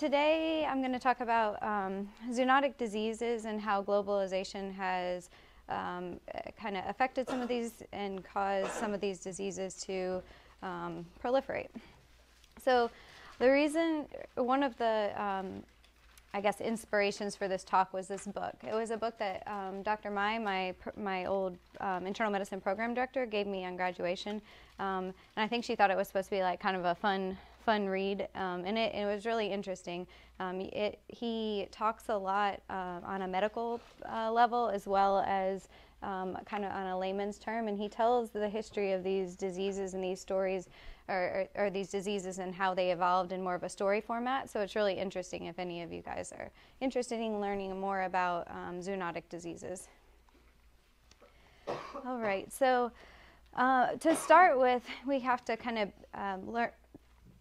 today I'm going to talk about um, zoonotic diseases and how globalization has um, kind of affected some of these and caused some of these diseases to um, proliferate. So the reason, one of the um, I guess, inspirations for this talk was this book. It was a book that um, Dr. Mai, my, my old um, internal medicine program director, gave me on graduation. And I think she thought it was supposed to be like kind of a fun, fun read. Um, and it, it, was really interesting. Um, it, he talks a lot uh, on a medical uh, level as well as um, kind of on a layman's term. And he tells the history of these diseases and these stories or, or, or, these diseases and how they evolved in more of a story format. So it's really interesting if any of you guys are interested in learning more about um, zoonotic diseases. All right, so uh, to start with, we have to kind of um, learn,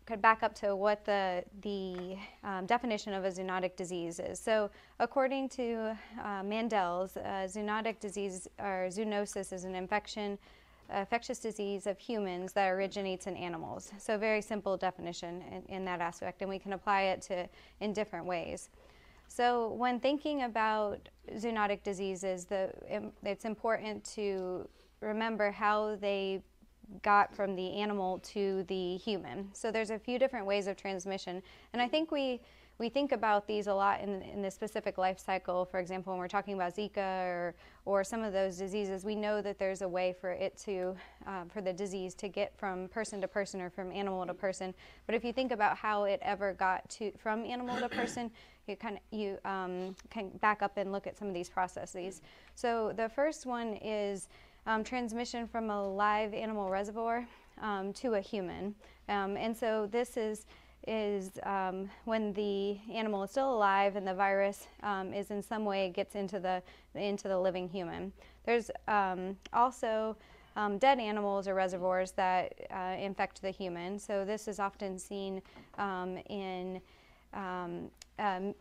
could back up to what the, the um, definition of a zoonotic disease is. So according to uh, Mandel's, uh, zoonotic disease or zoonosis is an infection infectious disease of humans that originates in animals. So very simple definition in, in, that aspect, and we can apply it to in different ways. So when thinking about zoonotic diseases, the, it's important to remember how they got from the animal to the human. So there's a few different ways of transmission, and I think we we think about these a lot in, in the specific life cycle. For example, when we're talking about Zika or, or some of those diseases, we know that there's a way for it to, uh, for the disease to get from person to person or from animal to person. But if you think about how it ever got to from animal to person, you kind of you um, can back up and look at some of these processes. So the first one is um, transmission from a live animal reservoir um, to a human, um, and so this is is um, when the animal is still alive and the virus um, is in some way gets into the into the living human. There's also um, dead animals or reservoirs that uh, infect the human. So this is often seen um, in um,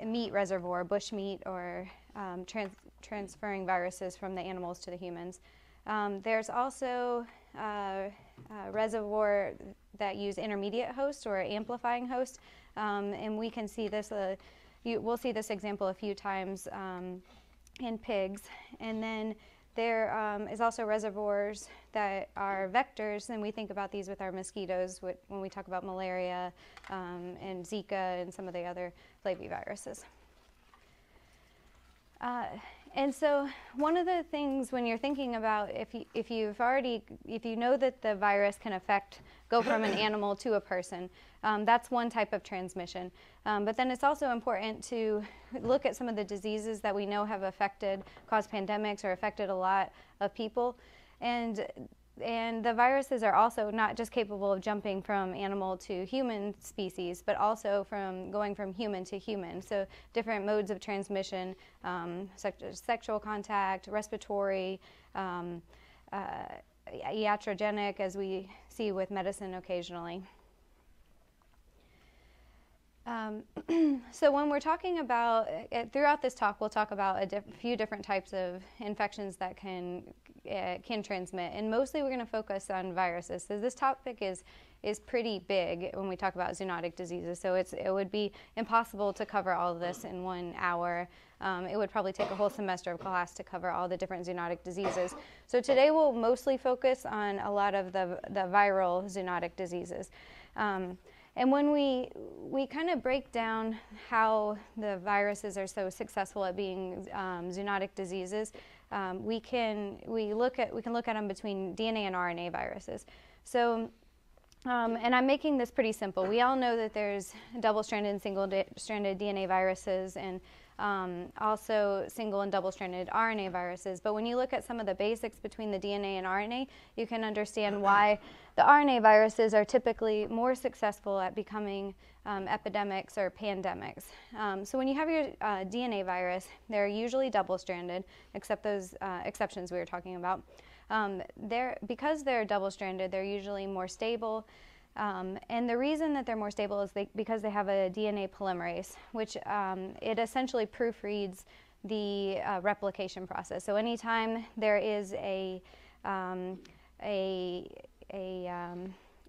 meat reservoir, bush meat, or trans transferring viruses from the animals to the humans. There's also uh, reservoir that use intermediate hosts or amplifying hosts. Um, and we can see this, uh, you, we'll see this example a few times um, in pigs. And then there um, is also reservoirs that are vectors, and we think about these with our mosquitoes when we talk about malaria um, and Zika and some of the other flaviviruses. Uh, and so one of the things when you're thinking about if, you, if you've already, if you know that the virus can affect, go from an animal to a person, um, that's one type of transmission. Um, but then it's also important to look at some of the diseases that we know have affected, caused pandemics or affected a lot of people. And and the viruses are also not just capable of jumping from animal to human species, but also from going from human to human. So different modes of transmission, um, such as sexual contact, respiratory, um, uh, iatrogenic, as we see with medicine occasionally. Um, so when we're talking about, uh, throughout this talk, we'll talk about a diff few different types of infections that can uh, can transmit, and mostly we're going to focus on viruses. So this topic is is pretty big when we talk about zoonotic diseases. So it's it would be impossible to cover all of this in one hour. Um, it would probably take a whole semester of class to cover all the different zoonotic diseases. So today we'll mostly focus on a lot of the the viral zoonotic diseases. Um, and when we we kind of break down how the viruses are so successful at being um, zoonotic diseases, um, we can we look at we can look at them between DNA and RNA viruses. So. Um, and I'm making this pretty simple. We all know that there's double-stranded and single-stranded DNA viruses, and um, also single and double-stranded RNA viruses. But when you look at some of the basics between the DNA and RNA, you can understand why the RNA viruses are typically more successful at becoming um, epidemics or pandemics. Um, so when you have your uh, DNA virus, they're usually double-stranded, except those uh, exceptions we were talking about. Um, they're, because they're double-stranded, they're usually more stable. Um, and the reason that they're more stable is they, because they have a DNA polymerase, which um, it essentially proofreads the uh, replication process. So anytime there is a, um, a, a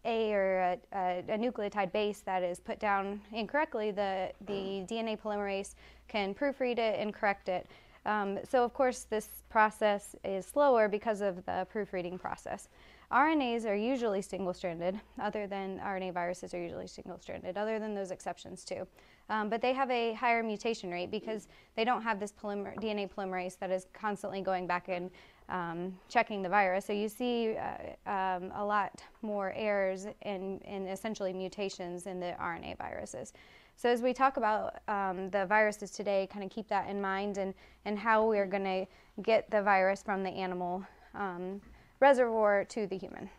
A or a, a, a, nucleotide base that is put down incorrectly, the, the DNA polymerase can proofread it and correct it. Um, so, of course, this process is slower because of the proofreading process. RNAs are usually single stranded, other than RNA viruses are usually single stranded, other than those exceptions, too. Um, but they have a higher mutation rate because they don't have this polymer- DNA polymerase that is constantly going back and um, checking the virus. So you see uh, um, a lot more errors and, essentially mutations in the RNA viruses. So as we talk about um, the viruses today, kind of keep that in mind and, and how we're going to get the virus from the animal um, reservoir to the human.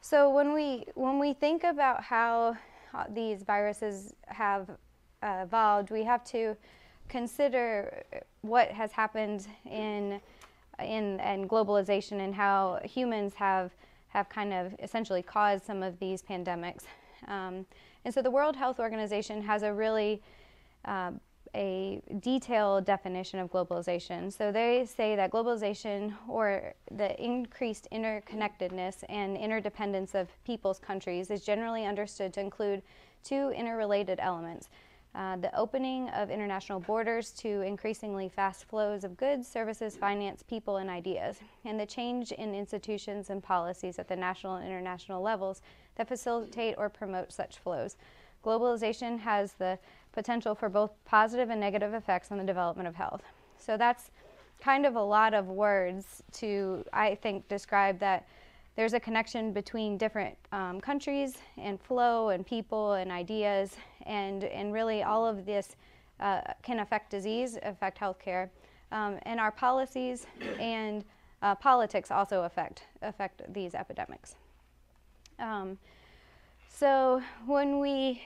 So when we when we think about how these viruses have uh, evolved, we have to consider what has happened in in and globalization and how humans have have kind of essentially caused some of these pandemics. Um, and so the World Health Organization has a really uh, a detailed definition of globalization. So they say that globalization, or the increased interconnectedness and interdependence of people's countries, is generally understood to include two interrelated elements. Uh, the opening of international borders to increasingly fast flows of goods, services, finance, people, and ideas, and the change in institutions and policies at the national and international levels that facilitate or promote such flows. Globalization has the potential for both positive and negative effects on the development of health. So that's kind of a lot of words to, I think, describe that there's a connection between different um, countries and flow and people and ideas, and, and really all of this uh, can affect disease, affect healthcare, um, and our policies and uh, politics also affect affect these epidemics. Um, so when we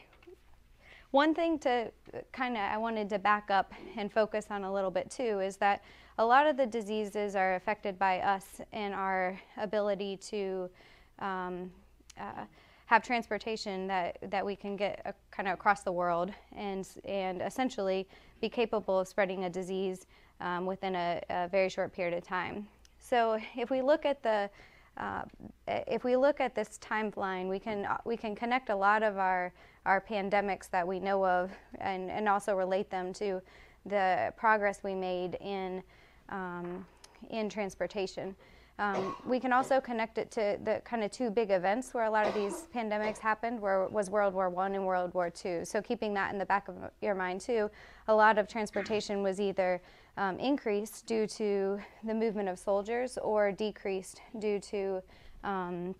one thing to kind of I wanted to back up and focus on a little bit too is that a lot of the diseases are affected by us and our ability to um, uh, have transportation that, that we can get uh, kind of across the world and, and essentially be capable of spreading a disease um, within a, a, very short period of time. So if we look at the uh, if we look at this timeline, we can we can connect a lot of our our pandemics that we know of, and and also relate them to the progress we made in um, in transportation. Um, we can also connect it to the kind of two big events where a lot of these pandemics happened, where was World War One and World War Two. So keeping that in the back of your mind too, a lot of transportation was either um, increased due to the movement of soldiers or decreased due to um,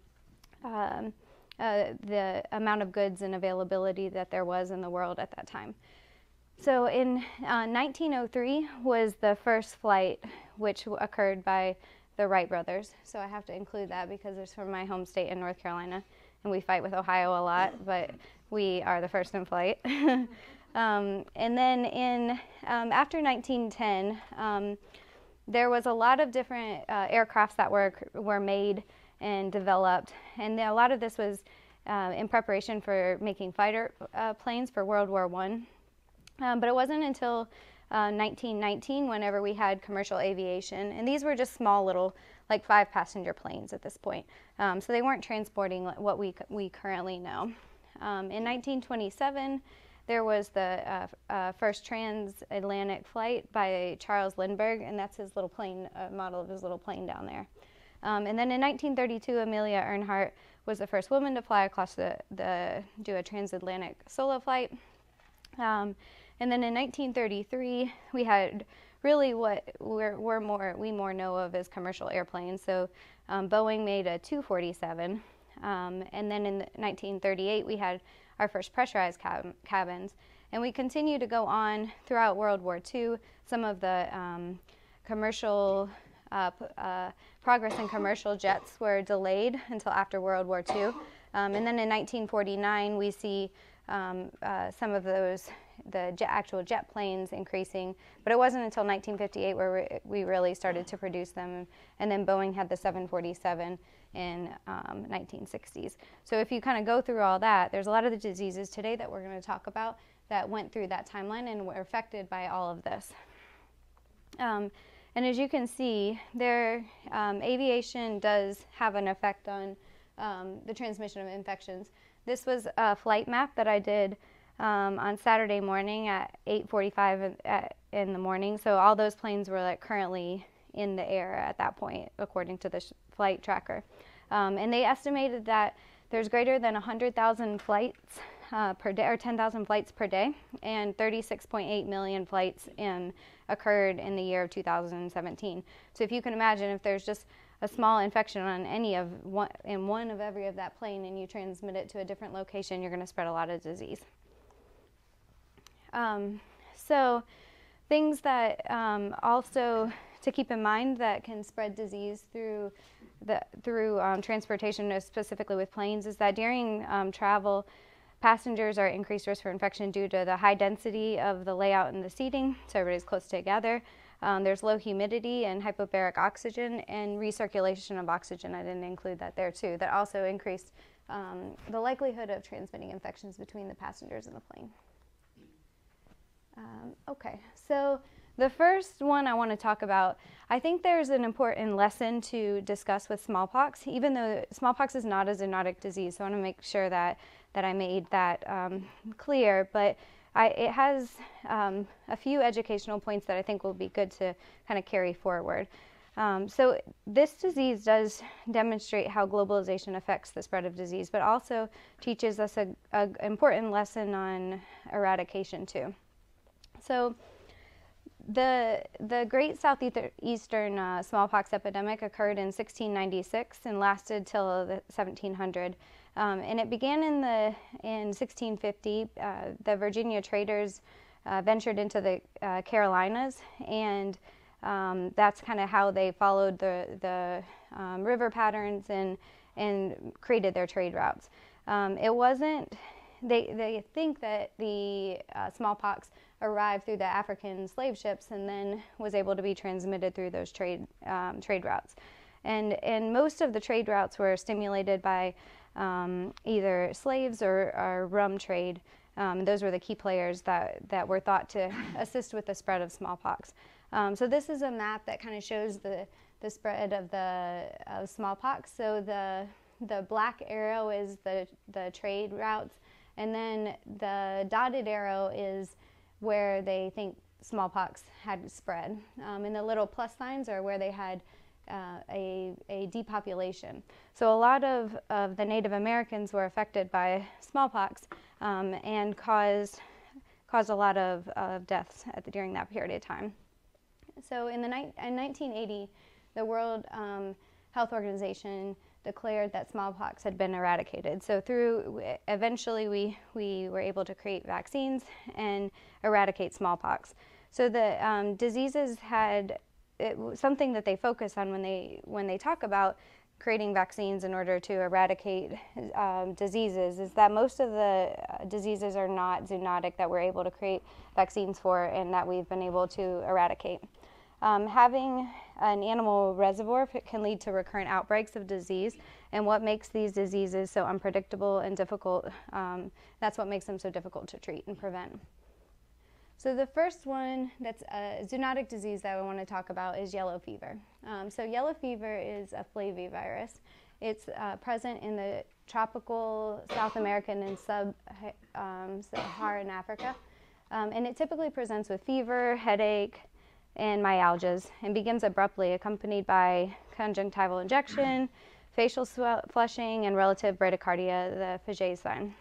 um, uh, the amount of goods and availability that there was in the world at that time. So in uh, 1903 was the first flight which occurred by the Wright brothers. So I have to include that because it's from my home state in North Carolina, and we fight with Ohio a lot, but we are the first in flight. um, and then in um, after 1910, um, there was a lot of different uh, aircrafts that were were made and developed, and a lot of this was uh, in preparation for making fighter uh, planes for World War One. Um, but it wasn't until 1919 uh, whenever we had commercial aviation. And these were just small little, like five passenger planes at this point. Um, so they weren't transporting what we, we currently know. Um, in 1927, there was the uh, uh, first transatlantic flight by Charles Lindbergh, and that's his little plane, uh, model of his little plane down there. Um, and then in 1932, Amelia Earhart was the first woman to fly across the, the do a transatlantic solo flight. Um, and then in 1933, we had really what we're, we're, more we more know of as commercial airplanes. So um, Boeing made a 247, um, and then in 1938 we had our first pressurized cab- cabins, and we continue to go on throughout World War II. Some of the um, commercial uh, uh, progress in commercial jets were delayed until after World War II, um, and then in 1949 we see um, uh, some of those the jet, actual jet planes increasing, but it wasn't until 1958 where we, we really started to produce them, and then Boeing had the 747 in um, 1960s. So if you kind of go through all that, there's a lot of the diseases today that we're going to talk about that went through that timeline and were affected by all of this. Um, And as you can see, their um, aviation does have an effect on um, the transmission of infections. This was a flight map that I did um, on Saturday morning at 8:45 in, in, the morning. So all those planes were like currently in the air at that point, according to the sh- flight tracker. Um, and they estimated that there's greater than 100,000 flights uh, per day, or 10,000 flights per day, and 36.8 million flights in, occurred in the year of 2017. So if you can imagine, if there's just a small infection on any of one, in one of every of that plane, and you transmit it to a different location, you're going to spread a lot of disease. Um, so things that um, also to keep in mind that can spread disease through the, through um, transportation, specifically with planes, is that during um, travel, passengers are increased risk for infection due to the high density of the layout and the seating, so everybody's close together. Um, there's low humidity and hypobaric oxygen and recirculation of oxygen. I didn't include that there too. That also increased um, the likelihood of transmitting infections between the passengers and the plane. Um, okay, so the first one I want to talk about, I think there's an important lesson to discuss with smallpox, even though smallpox is not a zoonotic disease. So I want to make sure that, that I made that um, clear. But I, it has um, a few educational points that I think will be good to kind of carry forward. Um, so this disease does demonstrate how globalization affects the spread of disease, but also teaches us an important lesson on eradication too. So the, the Great Southeastern uh, smallpox epidemic occurred in 1696 and lasted till the 1700. Um, and it began in, the, in 1650. Uh, the Virginia traders uh, ventured into the uh, Carolinas, and um, that's kind of how they followed the, the um, river patterns and, and created their trade routes. Um, it wasn't, they, they think that the uh, smallpox arrived through the African slave ships and then was able to be transmitted through those trade um, trade routes. And and most of the trade routes were stimulated by um, either slaves or, or rum trade. Um, those were the key players that, that were thought to assist with the spread of smallpox. Um, so this is a map that kind of shows the, the spread of the of smallpox. So the the black arrow is the the trade routes, and then the dotted arrow is where they think smallpox had spread. Um, and the little plus signs are where they had uh, a, a depopulation. So a lot of, of the Native Americans were affected by smallpox um, and caused, caused a lot of, of deaths the, during that period of time. So in, the ni- in 1980, the World um, Health Organization declared that smallpox had been eradicated. So through eventually we we were able to create vaccines and eradicate smallpox. So the um, diseases had it, something that they focus on when they when they talk about creating vaccines in order to eradicate um, diseases is that most of the uh, diseases are not zoonotic that we're able to create vaccines for and that we've been able to eradicate. Um, having an animal reservoir can lead to recurrent outbreaks of disease, and what makes these diseases so unpredictable and difficult, um, that's what makes them so difficult to treat and prevent. So the first one that's a zoonotic disease that I want to talk about is yellow fever. Um, so yellow fever is a flavivirus. It's uh, present in the tropical South American and sub-Saharan um, Africa. Um, and it typically presents with fever, headache, and myalgias and begins abruptly, accompanied by conjunctival injection, facial flushing, and relative bradycardia, the Fagé sign.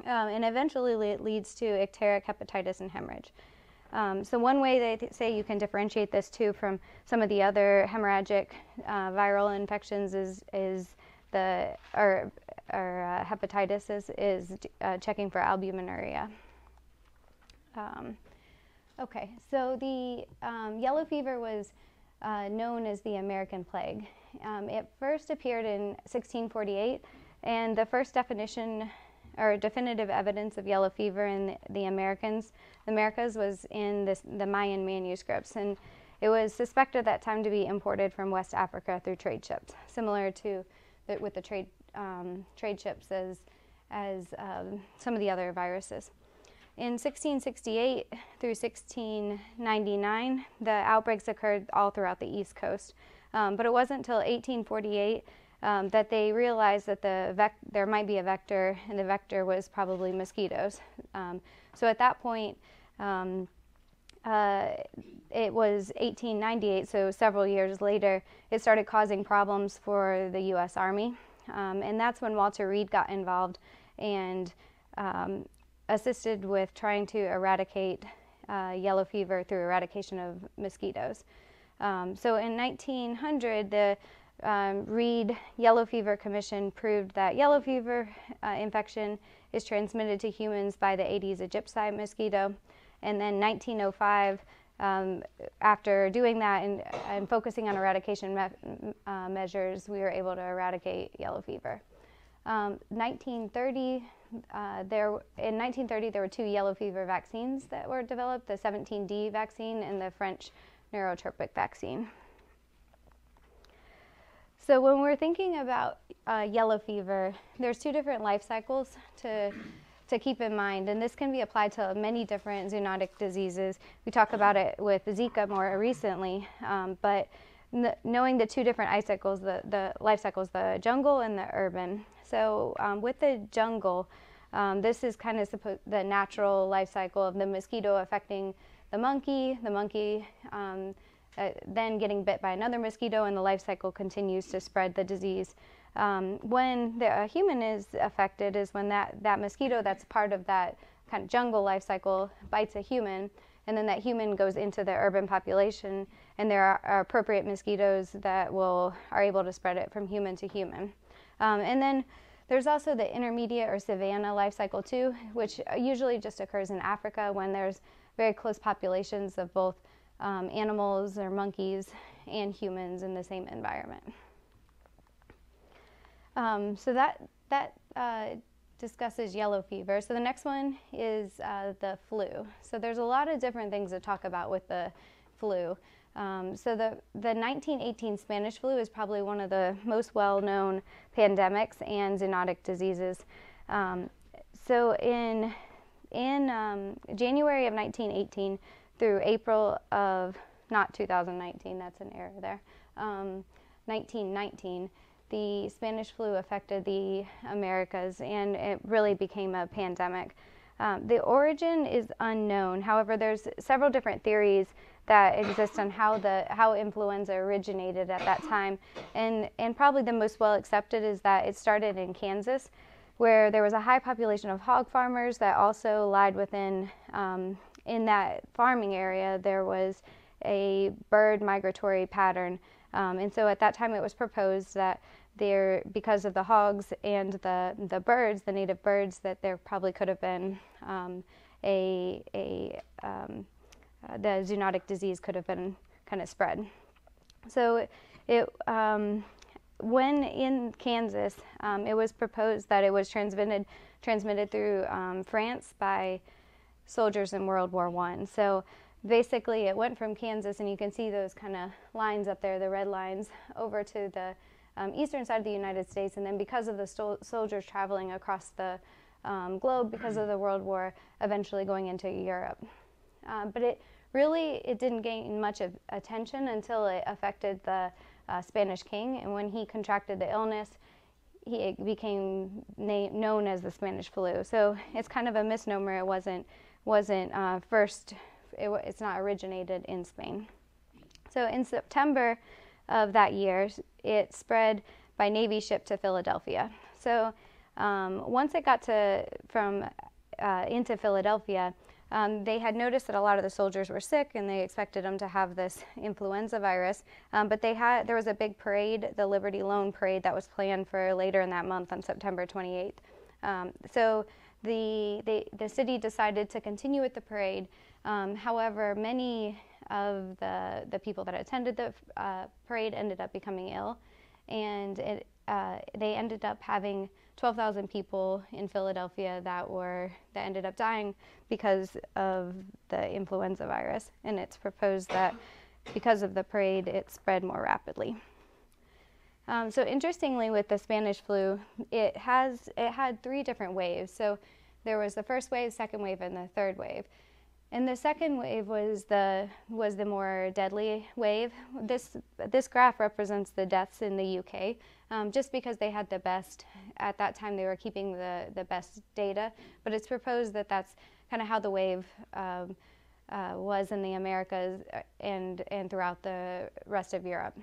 Um, and eventually it leads to icteric hepatitis and hemorrhage. Um, so one way they th- say you can differentiate this too from some of the other hemorrhagic uh, viral infections is is the or, or uh, hepatitis is, is uh, checking for albuminuria. Um, Okay, so the um, yellow fever was uh, known as the American plague. Um, it first appeared in 1648, and the first definition or definitive evidence of yellow fever in the, the Americans, the Americas, was in this, the Mayan manuscripts, and it was suspected at that time to be imported from West Africa through trade ships, similar to the, with the trade um, trade ships as as um, some of the other viruses. in 1668 through 1699, the outbreaks occurred all throughout the East Coast. Um, but it wasn't until 1848 um, that they realized that the vec- there might be a vector, and the vector was probably mosquitoes. Um, so at that point, um, uh, it was 1898, so several years later, it started causing problems for the U.S. Army. Um, and that's when Walter Reed got involved and um, assisted with trying to eradicate uh, yellow fever through eradication of mosquitoes. Um, so in 1900, the um, Reed Yellow Fever Commission proved that yellow fever uh, infection is transmitted to humans by the Aedes aegypti mosquito. And then 1905, um, after doing that and, and, focusing on eradication me- uh, measures, we were able to eradicate yellow fever. Um, 1930, uh, there in 1930 there were two yellow fever vaccines that were developed: the 17D vaccine and the French neurotropic vaccine. So when we're thinking about uh, yellow fever, there's two different life cycles to to keep in mind, and this can be applied to many different zoonotic diseases. We talk about it with Zika more recently, um, but knowing the two different life cycles, the, the life cycles, the jungle and the urban. So um, with the jungle, um, this is kind of suppo- the natural life cycle of the mosquito affecting the monkey, the monkey um, uh, then getting bit by another mosquito, and the life cycle continues to spread the disease. Um, when the, a human is affected, is when that, that mosquito that's part of that kind of jungle life cycle bites a human, and then that human goes into the urban population, and there are, are appropriate mosquitoes that will are able to spread it from human to human. Um, and then there's also the intermediate or savanna life cycle too, which usually just occurs in Africa when there's very close populations of both um, animals or monkeys and humans in the same environment. Um, so that that uh, discusses yellow fever. So the next one is uh, the flu. So there's a lot of different things to talk about with the flu. Um, so the, the 1918 Spanish flu is probably one of the most well-known pandemics and zoonotic diseases. Um, so in in um, January of 1918 through April of not 2019, that's an error there. 1919, um, the Spanish flu affected the Americas and it really became a pandemic. Um, the origin is unknown. However, there's several different theories that exist on how the how influenza originated at that time, and and probably the most well accepted is that it started in Kansas, where there was a high population of hog farmers that also lied within um, in that farming area. There was a bird migratory pattern, um, and so at that time it was proposed that there because of the hogs and the the birds, the native birds, that there probably could have been um, a a um, uh, the zoonotic disease could have been kind of spread. So it um, when in Kansas, um, it was proposed that it was transmitted transmitted through um, France by soldiers in World War One. So basically, it went from Kansas, and you can see those kind of lines up there, the red lines, over to the um, eastern side of the United States, and then because of the soldiers traveling across the um, globe, because of the World War, eventually going into Europe. Uh, but it really it didn't gain much of attention until it affected the uh, Spanish king, and when he contracted the illness, he became known as the Spanish flu. So it's kind of a misnomer. It wasn't wasn't uh, first. It, it's not originated in Spain. So in September of that year, it spread by Navy ship to Philadelphia. So um, once it got to from uh, into Philadelphia, um, they had noticed that a lot of the soldiers were sick and they expected them to have this influenza virus. Um, but they had there was a big parade, the Liberty Loan Parade, that was planned for later in that month on September 28th. Um, so the, the city decided to continue with the parade. Um, however, many of the, the people that attended the uh, parade ended up becoming ill, and it, uh, they ended up having 12,000 people in Philadelphia that were that ended up dying because of the influenza virus. And it's proposed that because of the parade, it spread more rapidly. Um, so interestingly, with the Spanish flu, it has it had three different waves. So there was the first wave, second wave, and the third wave. And the second wave was the was the more deadly wave. This this graph represents the deaths in the UK, um, just because they had the best at that time. They were keeping the the best data, but it's proposed that that's kind of how the wave um, uh, was in the Americas and and throughout the rest of Europe.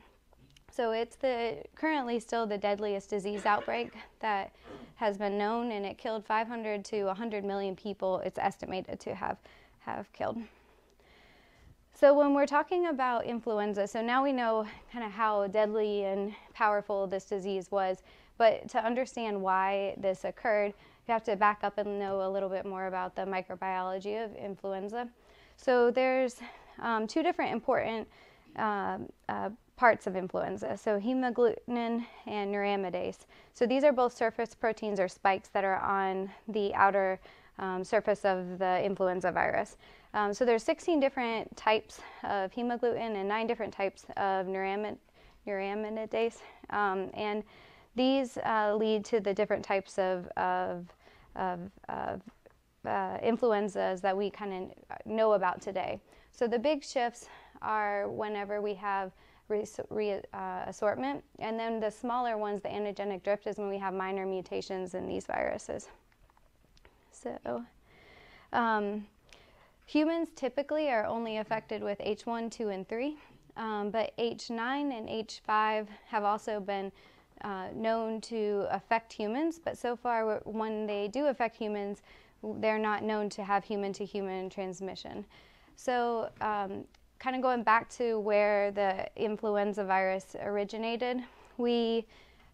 So it's the currently still the deadliest disease outbreak that has been known, and it killed 500 to 100 million people. It's estimated to have have killed. So when we're talking about influenza, so now we know kind of how deadly and powerful this disease was, but to understand why this occurred, you have to back up and know a little bit more about the microbiology of influenza. So there's um, two different important uh, uh, parts of influenza, so hemagglutinin and neuraminidase. So these are both surface proteins or spikes that are on the outer um, surface of the influenza virus. Um, so there's 16 different types of hemagglutinin and nine different types of neuramin- neuraminidase, um, and these uh, lead to the different types of, of, of, of uh, influenzas that we kind of know about today. So the big shifts are whenever we have re, re uh, assortment, and then the smaller ones, the antigenic drift, is when we have minor mutations in these viruses. So, um, humans typically are only affected with H1, 2, and 3, um, but H9 and H5 have also been uh, known to affect humans, but so far, when they do affect humans, they're not known to have human to human transmission. So, um, kind of going back to where the influenza virus originated, we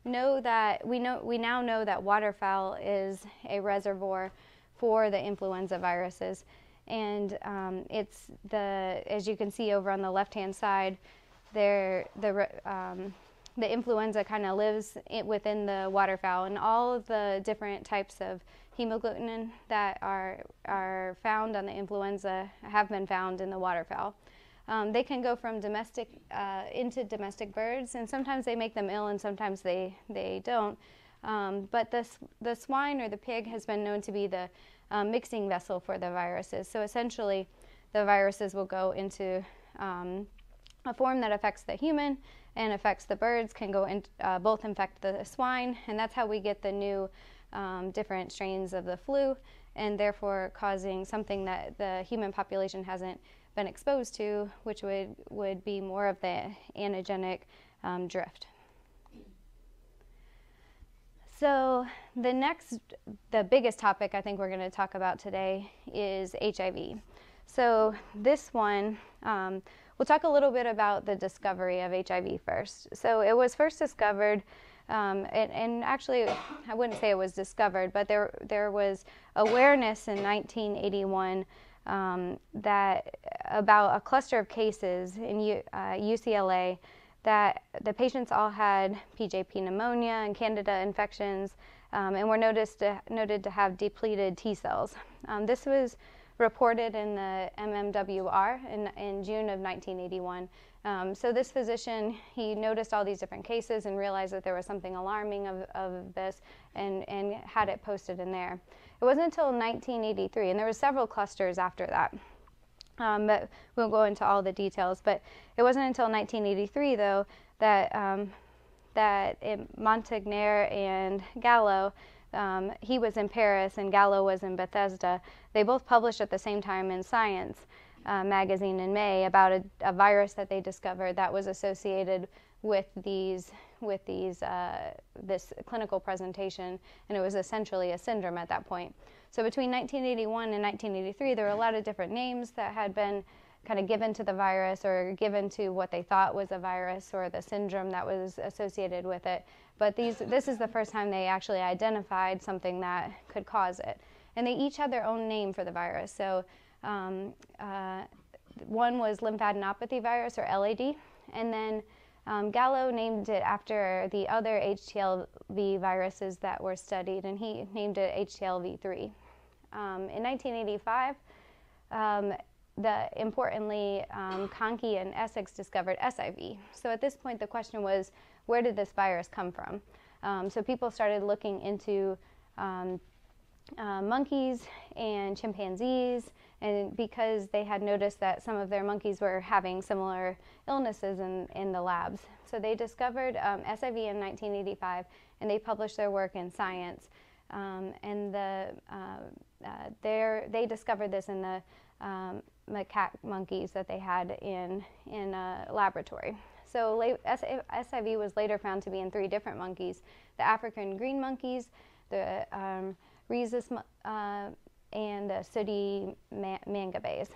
know that we know we now know that waterfowl is a reservoir for the influenza viruses. And um, it's the, as you can see over on the left hand side, there, the, um, the influenza kind of lives within the waterfowl, and all of the different types of hemagglutinin that are, are found on the influenza have been found in the waterfowl. Um, they can go from domestic uh, into domestic birds, and sometimes they make them ill, and sometimes they, they don't. Um, but the, the swine or the pig has been known to be the um, mixing vessel for the viruses. So essentially, the viruses will go into um, a form that affects the human and affects the birds, can go in, uh, both infect the swine, and that's how we get the new um, different strains of the flu, and therefore causing something that the human population hasn't been exposed to, which would, would be more of the antigenic um, drift. So, the next, the biggest topic I think we're going to talk about today is HIV. So, this one, um, we'll talk a little bit about the discovery of HIV first. So, it was first discovered, um, and, and, actually, I wouldn't say it was discovered, but there, there was awareness in 1981 um, that about a cluster of cases in U, uh, UCLA that the patients all had PJP pneumonia and candida infections um, and were noticed to, noted to have depleted T cells. Um, this was reported in the MMWR in, in June of 1981. Um, so this physician, he noticed all these different cases and realized that there was something alarming of, of this and, and had it posted in there. It wasn't until 1983, and there were several clusters after that. Um, but we won't go into all the details. But it wasn't until 1983, though, that um, that Montagnier and Gallo, um, he was in Paris and Gallo was in Bethesda. They both published at the same time in Science uh, magazine in May about a, a, virus that they discovered that was associated with these with these uh, this clinical presentation, and it was essentially a syndrome at that point. So between 1981 and 1983, there were a lot of different names that had been kind of given to the virus or given to what they thought was a virus or the syndrome that was associated with it. But these, this is the first time they actually identified something that could cause it. And they each had their own name for the virus. So um, uh, one was lymphadenopathy virus or LAD, and then um, Gallo named it after the other HTLV viruses that were studied, and he named it HTLV3. Um, in 1985, um, the importantly, um, Conkey and Essex discovered SIV. So at this point, the question was, where did this virus come from? Um, so people started looking into um, uh, monkeys and chimpanzees, and because they had noticed that some of their monkeys were having similar illnesses in, in the labs. So they discovered um, SIV in 1985 and they published their work in Science. Um, and the, uh, uh, they discovered this in the um, macaque monkeys that they had in, in a laboratory. So SIV was later found to be in three different monkeys the African green monkeys, the um, rhesus, uh, and the sooty ma- mangabeys.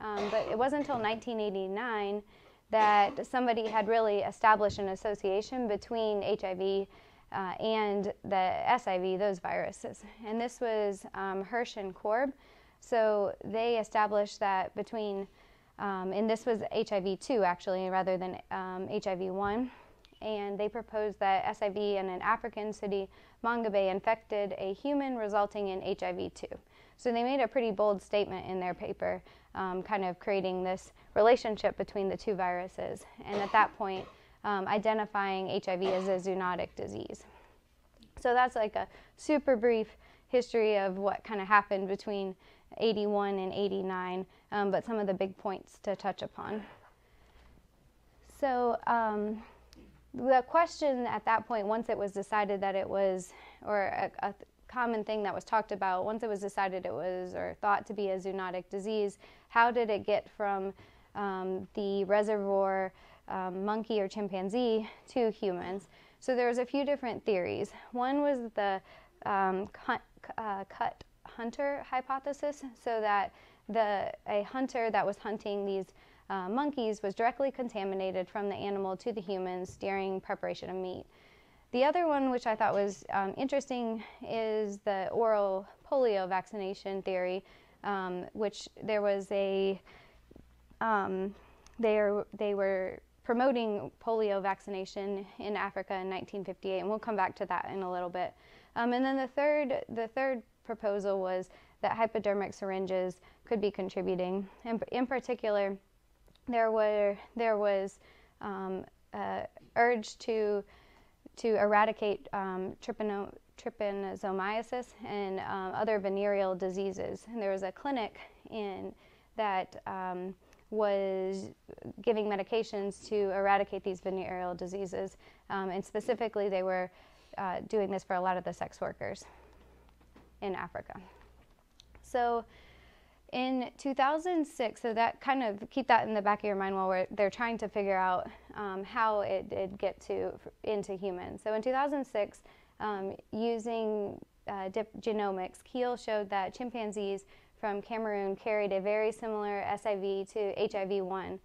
Um, but it wasn't until 1989 that somebody had really established an association between HIV uh, and the SIV, those viruses. And this was um, Hirsch and Korb. So they established that between, um, and this was HIV 2 actually, rather than um, HIV 1. And they proposed that SIV in an African sooty Mangabey infected a human, resulting in HIV 2. So they made a pretty bold statement in their paper, um, kind of creating this relationship between the two viruses. And at that point, um, identifying HIV as a zoonotic disease. So that's like a super brief history of what kind of happened between 81 and 89, um, but some of the big points to touch upon. So um, the question at that point, once it was decided that it was, or a, a common thing that was talked about, once it was decided it was or thought to be a zoonotic disease, how did it get from um, the reservoir um, monkey or chimpanzee to humans. So there was a few different theories. One was the um, cut, uh, cut hunter hypothesis, so that the a hunter that was hunting these uh, monkeys was directly contaminated from the animal to the humans during preparation of meat. The other one, which I thought was um, interesting, is the oral polio vaccination theory, um, which there was a um, they, they were promoting polio vaccination in Africa in 1958, and we'll come back to that in a little bit. Um, and then the third, the third proposal was that hypodermic syringes could be contributing. And in particular, there were there was uh, urge to to eradicate um, trypano, trypanosomiasis and um, other venereal diseases. And there was a clinic in that um, was giving medications to eradicate these venereal diseases. Um, and specifically, they were uh, doing this for a lot of the sex workers in Africa. So in 2006, so that kind of keep that in the back of your mind while they're trying to figure out um, how it did get to into humans. So in 2006, um, using uh, genomics, Keel showed that chimpanzees from Cameroon carried a very similar SIV to HIV1,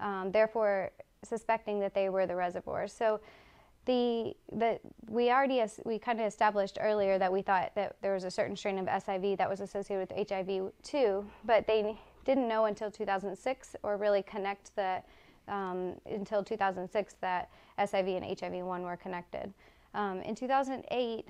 um, therefore suspecting that they were the reservoirs. So the, we already we kind of established earlier that we thought that there was a certain strain of SIV that was associated with HIV too, but they didn't know until 2006 or really connect the um, until 2006 that SIV and HIV1 were connected. Um, in 2008,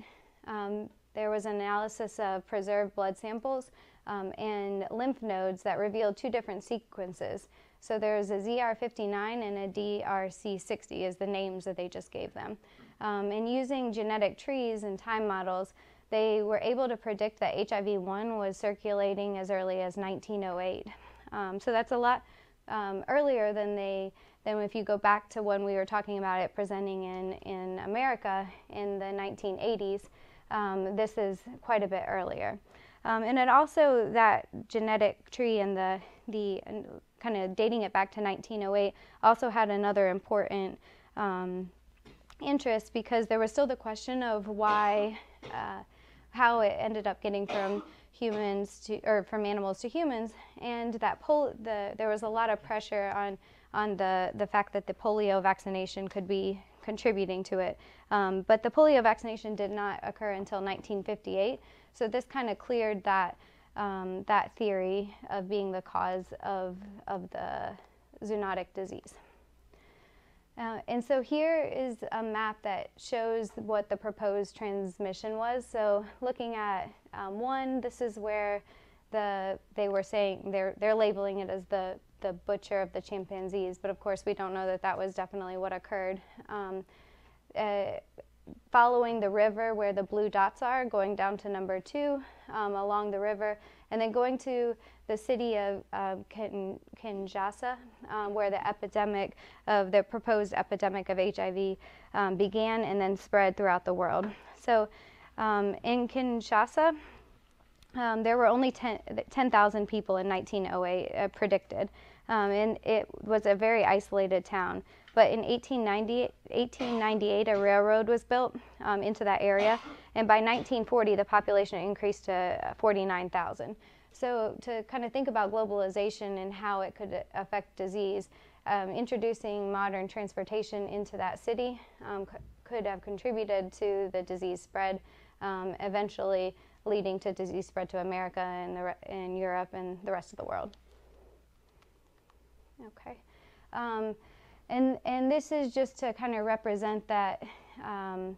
um, there was an analysis of preserved blood samples um, and lymph nodes that revealed two different sequences. So there's a ZR59 and a DRC60 is the names that they just gave them. Um, and using genetic trees and time models, they were able to predict that HIV-1 was circulating as early as 1908. Um, so that's a lot um, earlier than they than if you go back to when we were talking about it presenting in, in America in the 1980s. Um, this is quite a bit earlier. Um, and it also, that genetic tree and the, the kind of dating it back to 1908 also had another important um, interest because there was still the question of why, uh, how it ended up getting from humans to, or from animals to humans, and that pol- the, there was a lot of pressure on, on the, the fact that the polio vaccination could be contributing to it. Um, but the polio vaccination did not occur until 1958. So this kind of cleared that um, that theory of being the cause of of the zoonotic disease. Uh, and so here is a map that shows what the proposed transmission was. So looking at um, one, this is where the they were saying they're they're labeling it as the the butcher of the chimpanzees, but of course we don't know that that was definitely what occurred. Um, uh, following the river where the blue dots are, going down to number two um, along the river, and then going to the city of uh, Kin- Kinshasa, um, where the epidemic of the proposed epidemic of HIV um, began and then spread throughout the world. So um, in Kinshasa, um, there were only 10,000 10, people in 1908 uh, predicted, um, and it was a very isolated town. But in 1890, 1898, a railroad was built um, into that area, and by 1940, the population increased to 49,000. So, to kind of think about globalization and how it could affect disease, um, introducing modern transportation into that city um, could have contributed to the disease spread, um, eventually leading to disease spread to America and, the and Europe and the rest of the world. Okay. And, and this is just to kind of represent that um,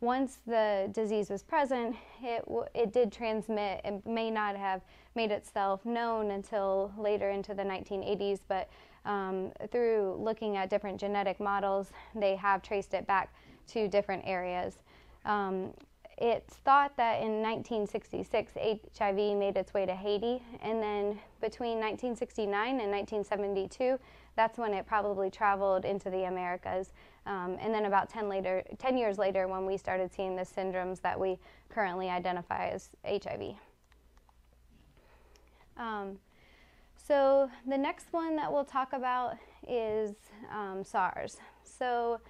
once the disease was present, it, it did transmit. It may not have made itself known until later into the 1980s, but um, through looking at different genetic models, they have traced it back to different areas. Um, it's thought that in 1966, HIV made its way to Haiti, and then between 1969 and 1972, that's when it probably traveled into the Americas. Um, and then about 10, later, 10 years later, when we started seeing the syndromes that we currently identify as HIV. Um, so the next one that we'll talk about is um, SARS. So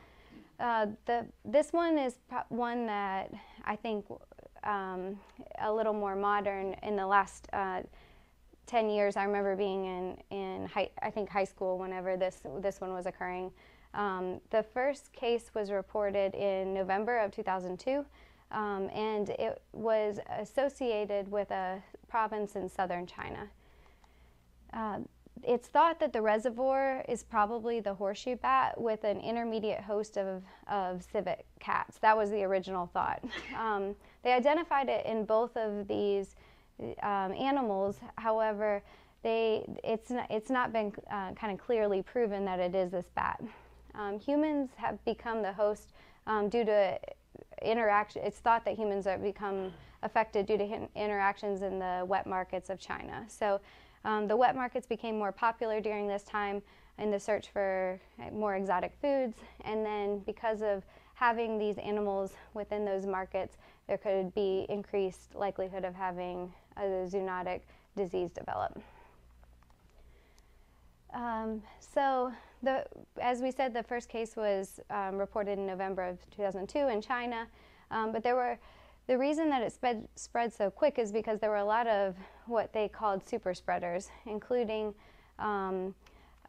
uh, the, this one is one that I think um, a little more modern in the last uh, 10 years. I remember being in, in high, I think high school whenever this, this one was occurring. Um, the first case was reported in November of 2002, um, and it was associated with a province in southern China. Uh, it's thought that the reservoir is probably the horseshoe bat with an intermediate host of, of civet cats. That was the original thought. Um, they identified it in both of these um, animals. However, they, it's, not, it's not been uh, kind of clearly proven that it is this bat. Um, humans have become the host um, due to interaction. It's thought that humans have become affected due to interactions in the wet markets of China. So um, the wet markets became more popular during this time in the search for more exotic foods, and then because of having these animals within those markets, there could be increased likelihood of having a zoonotic disease develop. Um, so, the, as we said, the first case was um, reported in November of 2002 in China, um, but there were the reason that it spread, spread so quick is because there were a lot of what they called super spreaders, including um,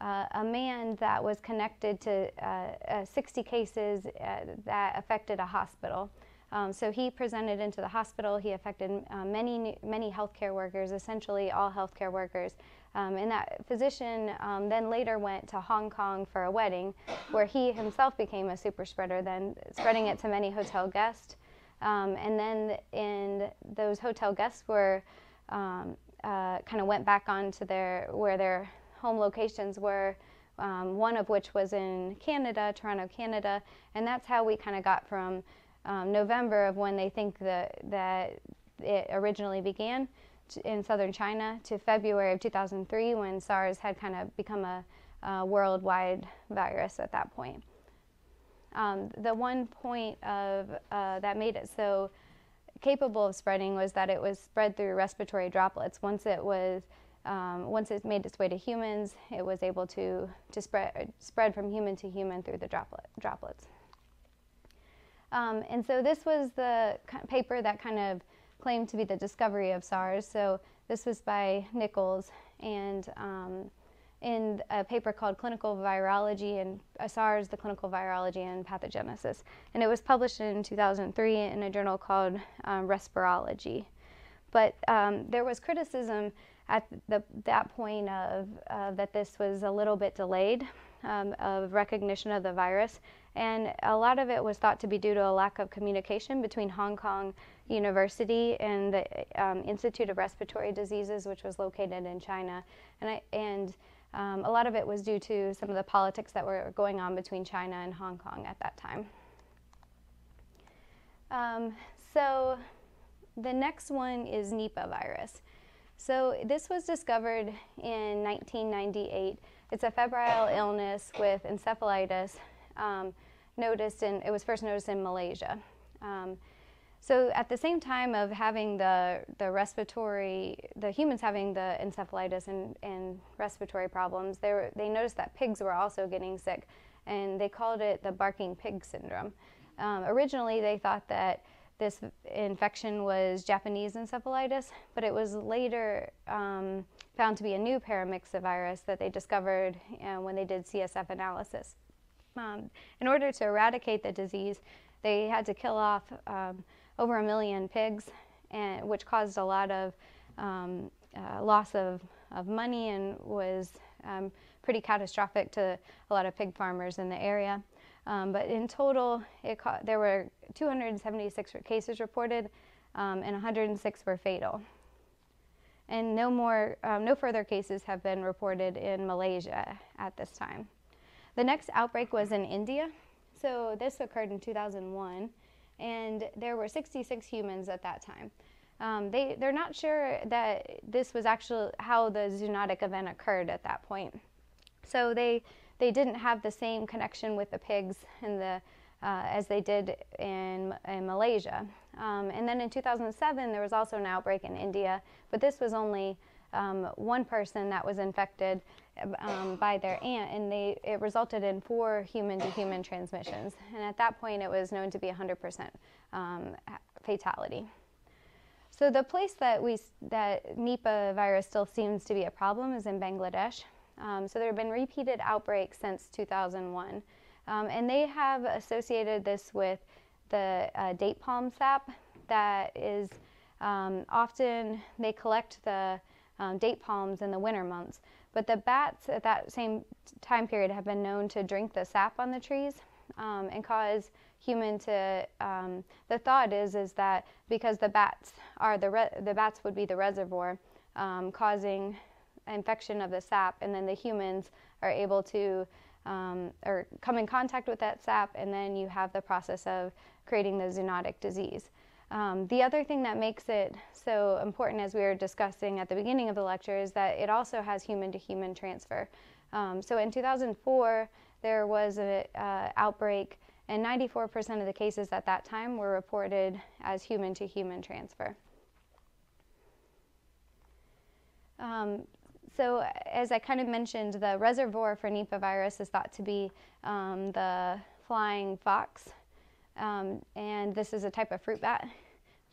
uh, a man that was connected to uh, uh, 60 cases uh, that affected a hospital. Um, so he presented into the hospital. He affected uh, many many healthcare workers, essentially all healthcare workers. Um, and that physician um, then later went to Hong Kong for a wedding, where he himself became a super spreader, then spreading it to many hotel guests. Um, and then in those hotel guests were um, uh, kind of went back on to their where their home locations were. Um, one of which was in Canada, Toronto, Canada, and that's how we kind of got from um, November of when they think that that it originally began in southern China to February of 2003 when SARS had kind of become a, a worldwide virus at that point. Um, the one point of uh, that made it so capable of spreading was that it was spread through respiratory droplets. Once it was um, once it made its way to humans, it was able to to spread spread from human to human through the droplet, droplets. Um, and so this was the paper that kind of claimed to be the discovery of SARS. So this was by Nichols and um, in a paper called Clinical Virology and uh, SARS, the Clinical Virology and Pathogenesis. And it was published in 2003 in a journal called um, Respirology. But um, there was criticism at the, that point of uh, that this was a little bit delayed um, of recognition of the virus. And a lot of it was thought to be due to a lack of communication between Hong Kong University and the um, Institute of Respiratory Diseases, which was located in China. And, I, and um, a lot of it was due to some of the politics that were going on between China and Hong Kong at that time. Um, so the next one is Nipah virus. So this was discovered in 1998. It's a febrile illness with encephalitis um, noticed in, it was first noticed in Malaysia. Um, so at the same time of having the, the respiratory, the humans having the encephalitis and, and respiratory problems, they, were, they noticed that pigs were also getting sick, and they called it the barking pig syndrome. Um, originally, they thought that this infection was Japanese encephalitis, but it was later um, found to be a new paramyxovirus that they discovered uh, when they did CSF analysis. Um, in order to eradicate the disease, they had to kill off um, over a million pigs, and, which caused a lot of um, uh, loss of, of money and was um, pretty catastrophic to a lot of pig farmers in the area. Um, but in total, there were 276 cases reported, um, and 106 were fatal. And no more, no further cases have been reported in Malaysia at this time. The next outbreak was in India. So this occurred in 2001 and there were 66 humans at that time. Um, they, they're not sure that this was actually how the zoonotic event occurred at that point. So they, they didn't have the same connection with the pigs and the, uh, as they did in, in Malaysia. Um, and then in 2007, there was also an outbreak in India, but this was only um, one person that was infected um, by their aunt, and they, it resulted in four human to human transmissions. And at that point, it was known to be 100% um, fatality. So the place that we that Nipah virus still seems to be a problem is in Bangladesh. Um, so there have been repeated outbreaks since 2001, um, and they have associated this with the uh, date palm sap that is um, often they collect the um, date palms in the winter months. But the bats at that same time period have been known to drink the sap on the trees um, and cause human to. Um, the thought is is that because the bats are the re- the bats would be the reservoir, um, causing infection of the sap, and then the humans are able to um, or come in contact with that sap, and then you have the process of creating the zoonotic disease. Um, the other thing that makes it so important, as we were discussing at the beginning of the lecture, is that it also has human to human transfer. Um, so in 2004, there was an uh, outbreak, and 94% of the cases at that time were reported as human to human transfer. Um, so, as I kind of mentioned, the reservoir for Nipah virus is thought to be um, the flying fox, um, and this is a type of fruit bat.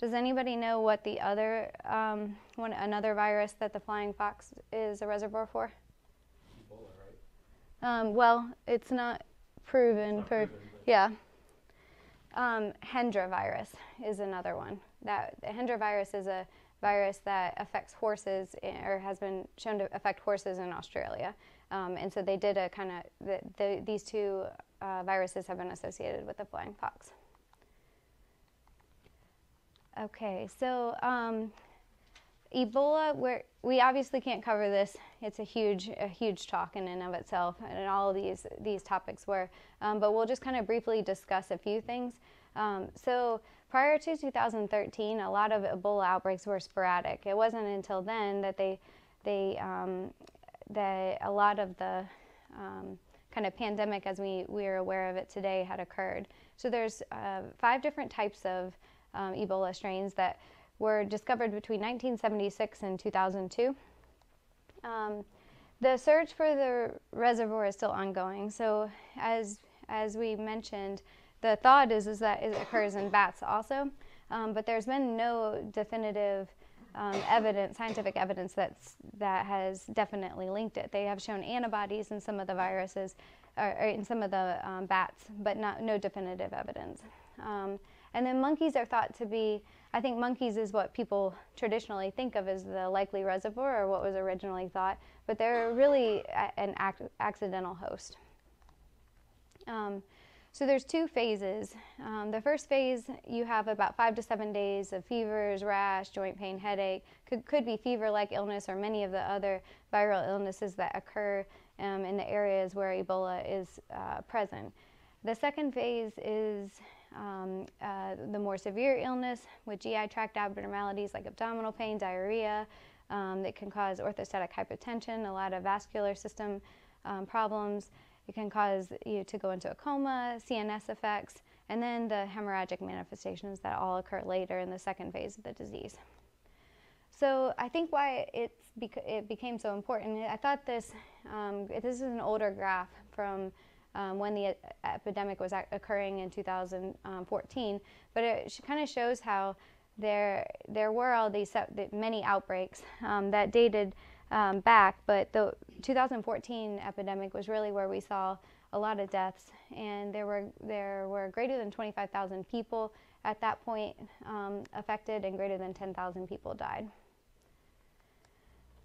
Does anybody know what the other um, one, another virus that the flying fox is a reservoir for? Ebola, right? Um, well, it's not proven not for proven, yeah. Um, Hendra virus is another one. That Hendra virus is a virus that affects horses or has been shown to affect horses in Australia. Um, and so they did a kind of the, the, these two uh, viruses have been associated with the flying fox. Okay, so um, Ebola, we we obviously can't cover this. It's a huge, a huge talk in and of itself, and all of these these topics were. Um, but we'll just kind of briefly discuss a few things. Um, so prior to 2013, a lot of Ebola outbreaks were sporadic. It wasn't until then that they they um, that a lot of the um, kind of pandemic, as we we are aware of it today, had occurred. So there's uh, five different types of um, Ebola strains that were discovered between 1976 and 2002. Um, the search for the reservoir is still ongoing. So, as as we mentioned, the thought is is that it occurs in bats also, um, but there's been no definitive um, evidence, scientific evidence that's that has definitely linked it. They have shown antibodies in some of the viruses, or, or in some of the um, bats, but not no definitive evidence. And then monkeys are thought to be, I think monkeys is what people traditionally think of as the likely reservoir or what was originally thought, but they're really an ac- accidental host. Um, so there's two phases. Um, the first phase, you have about five to seven days of fevers, rash, joint pain, headache. Could, could be fever-like illness or many of the other viral illnesses that occur um, in the areas where Ebola is uh, present. The second phase is um, uh, the more severe illness with GI tract abnormalities like abdominal pain, diarrhea, um, that can cause orthostatic hypotension, a lot of vascular system um, problems. It can cause you to go into a coma, CNS effects, and then the hemorrhagic manifestations that all occur later in the second phase of the disease. So I think why it became so important. I thought this um, this is an older graph from um, when the epidemic was occurring in 2014, but it kind of shows how there there were all these many outbreaks um, that dated um, back, but the 2014 epidemic was really where we saw a lot of deaths, and there were there were greater than 25,000 people at that point um, affected, and greater than 10,000 people died.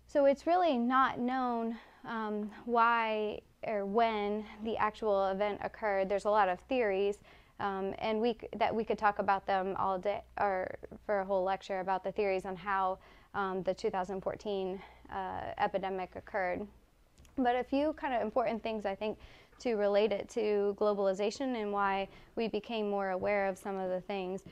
So it's really not known um, why or when the actual event occurred. There's a lot of theories, um, and we that we could talk about them all day or for a whole lecture about the theories on how um, the 2014 uh, epidemic occurred. But a few kind of important things I think to relate it to globalization and why we became more aware of some of the things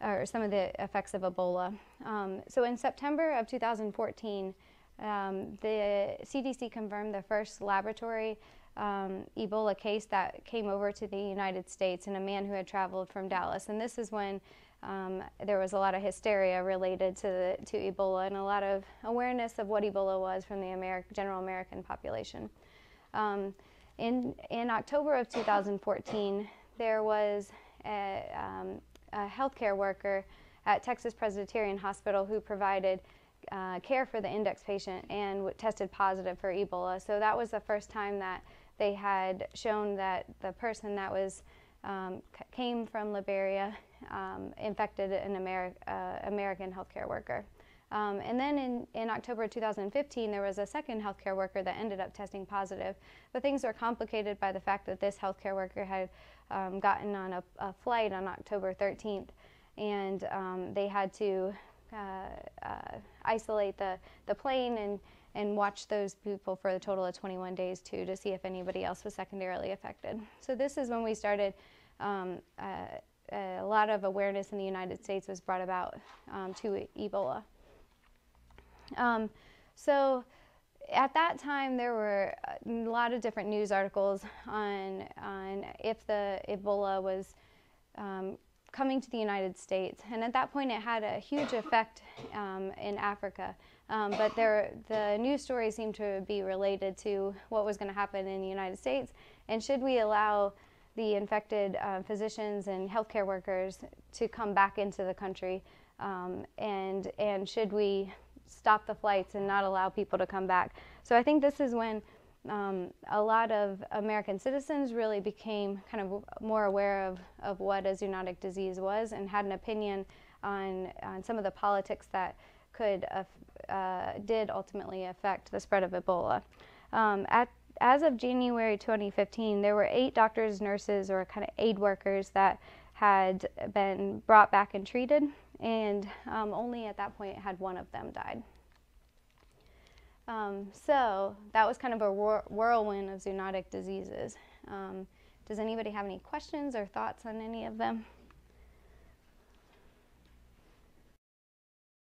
or some of the effects of Ebola. Um, so in September of 2014. Um, the CDC confirmed the first laboratory um, Ebola case that came over to the United States in a man who had traveled from Dallas. And this is when um, there was a lot of hysteria related to, the, to Ebola and a lot of awareness of what Ebola was from the Ameri- general American population. Um, in, in October of 2014, there was a, um, a healthcare worker at Texas Presbyterian Hospital who provided uh, care for the index patient and tested positive for Ebola. So that was the first time that they had shown that the person that was um, came from Liberia um, infected an Ameri- uh, American healthcare worker. Um, and then in, in October 2015, there was a second healthcare worker that ended up testing positive. But things were complicated by the fact that this healthcare worker had um, gotten on a, a, flight on October 13th, and um, they had to uh, uh, isolate the, the plane and, and watch those people for a total of 21 days too to see if anybody else was secondarily affected. So this is when we started. Um, uh, a lot of awareness in the United States was brought about um, to Ebola. Um, so at that time, there were a lot of different news articles on on if the Ebola was um, coming to the United States. And at that point, it had a huge effect um, in Africa. Um, but there, the news stories seemed to be related to what was going to happen in the United States. And should we allow the infected uh, physicians and healthcare workers to come back into the country? Um, and, and should we stop the flights and not allow people to come back? So I think this is when um, a lot of American citizens really became kind of more aware of, of what a zoonotic disease was and had an opinion on, on some of the politics that could uh, did ultimately affect the spread of Ebola. Um, at, as of January 2015, there were eight doctors, nurses, or kind of aid workers that had been brought back and treated, and um, only at that point had one of them died. Um, so that was kind of a whirlwind of zoonotic diseases. Um, does anybody have any questions or thoughts on any of them?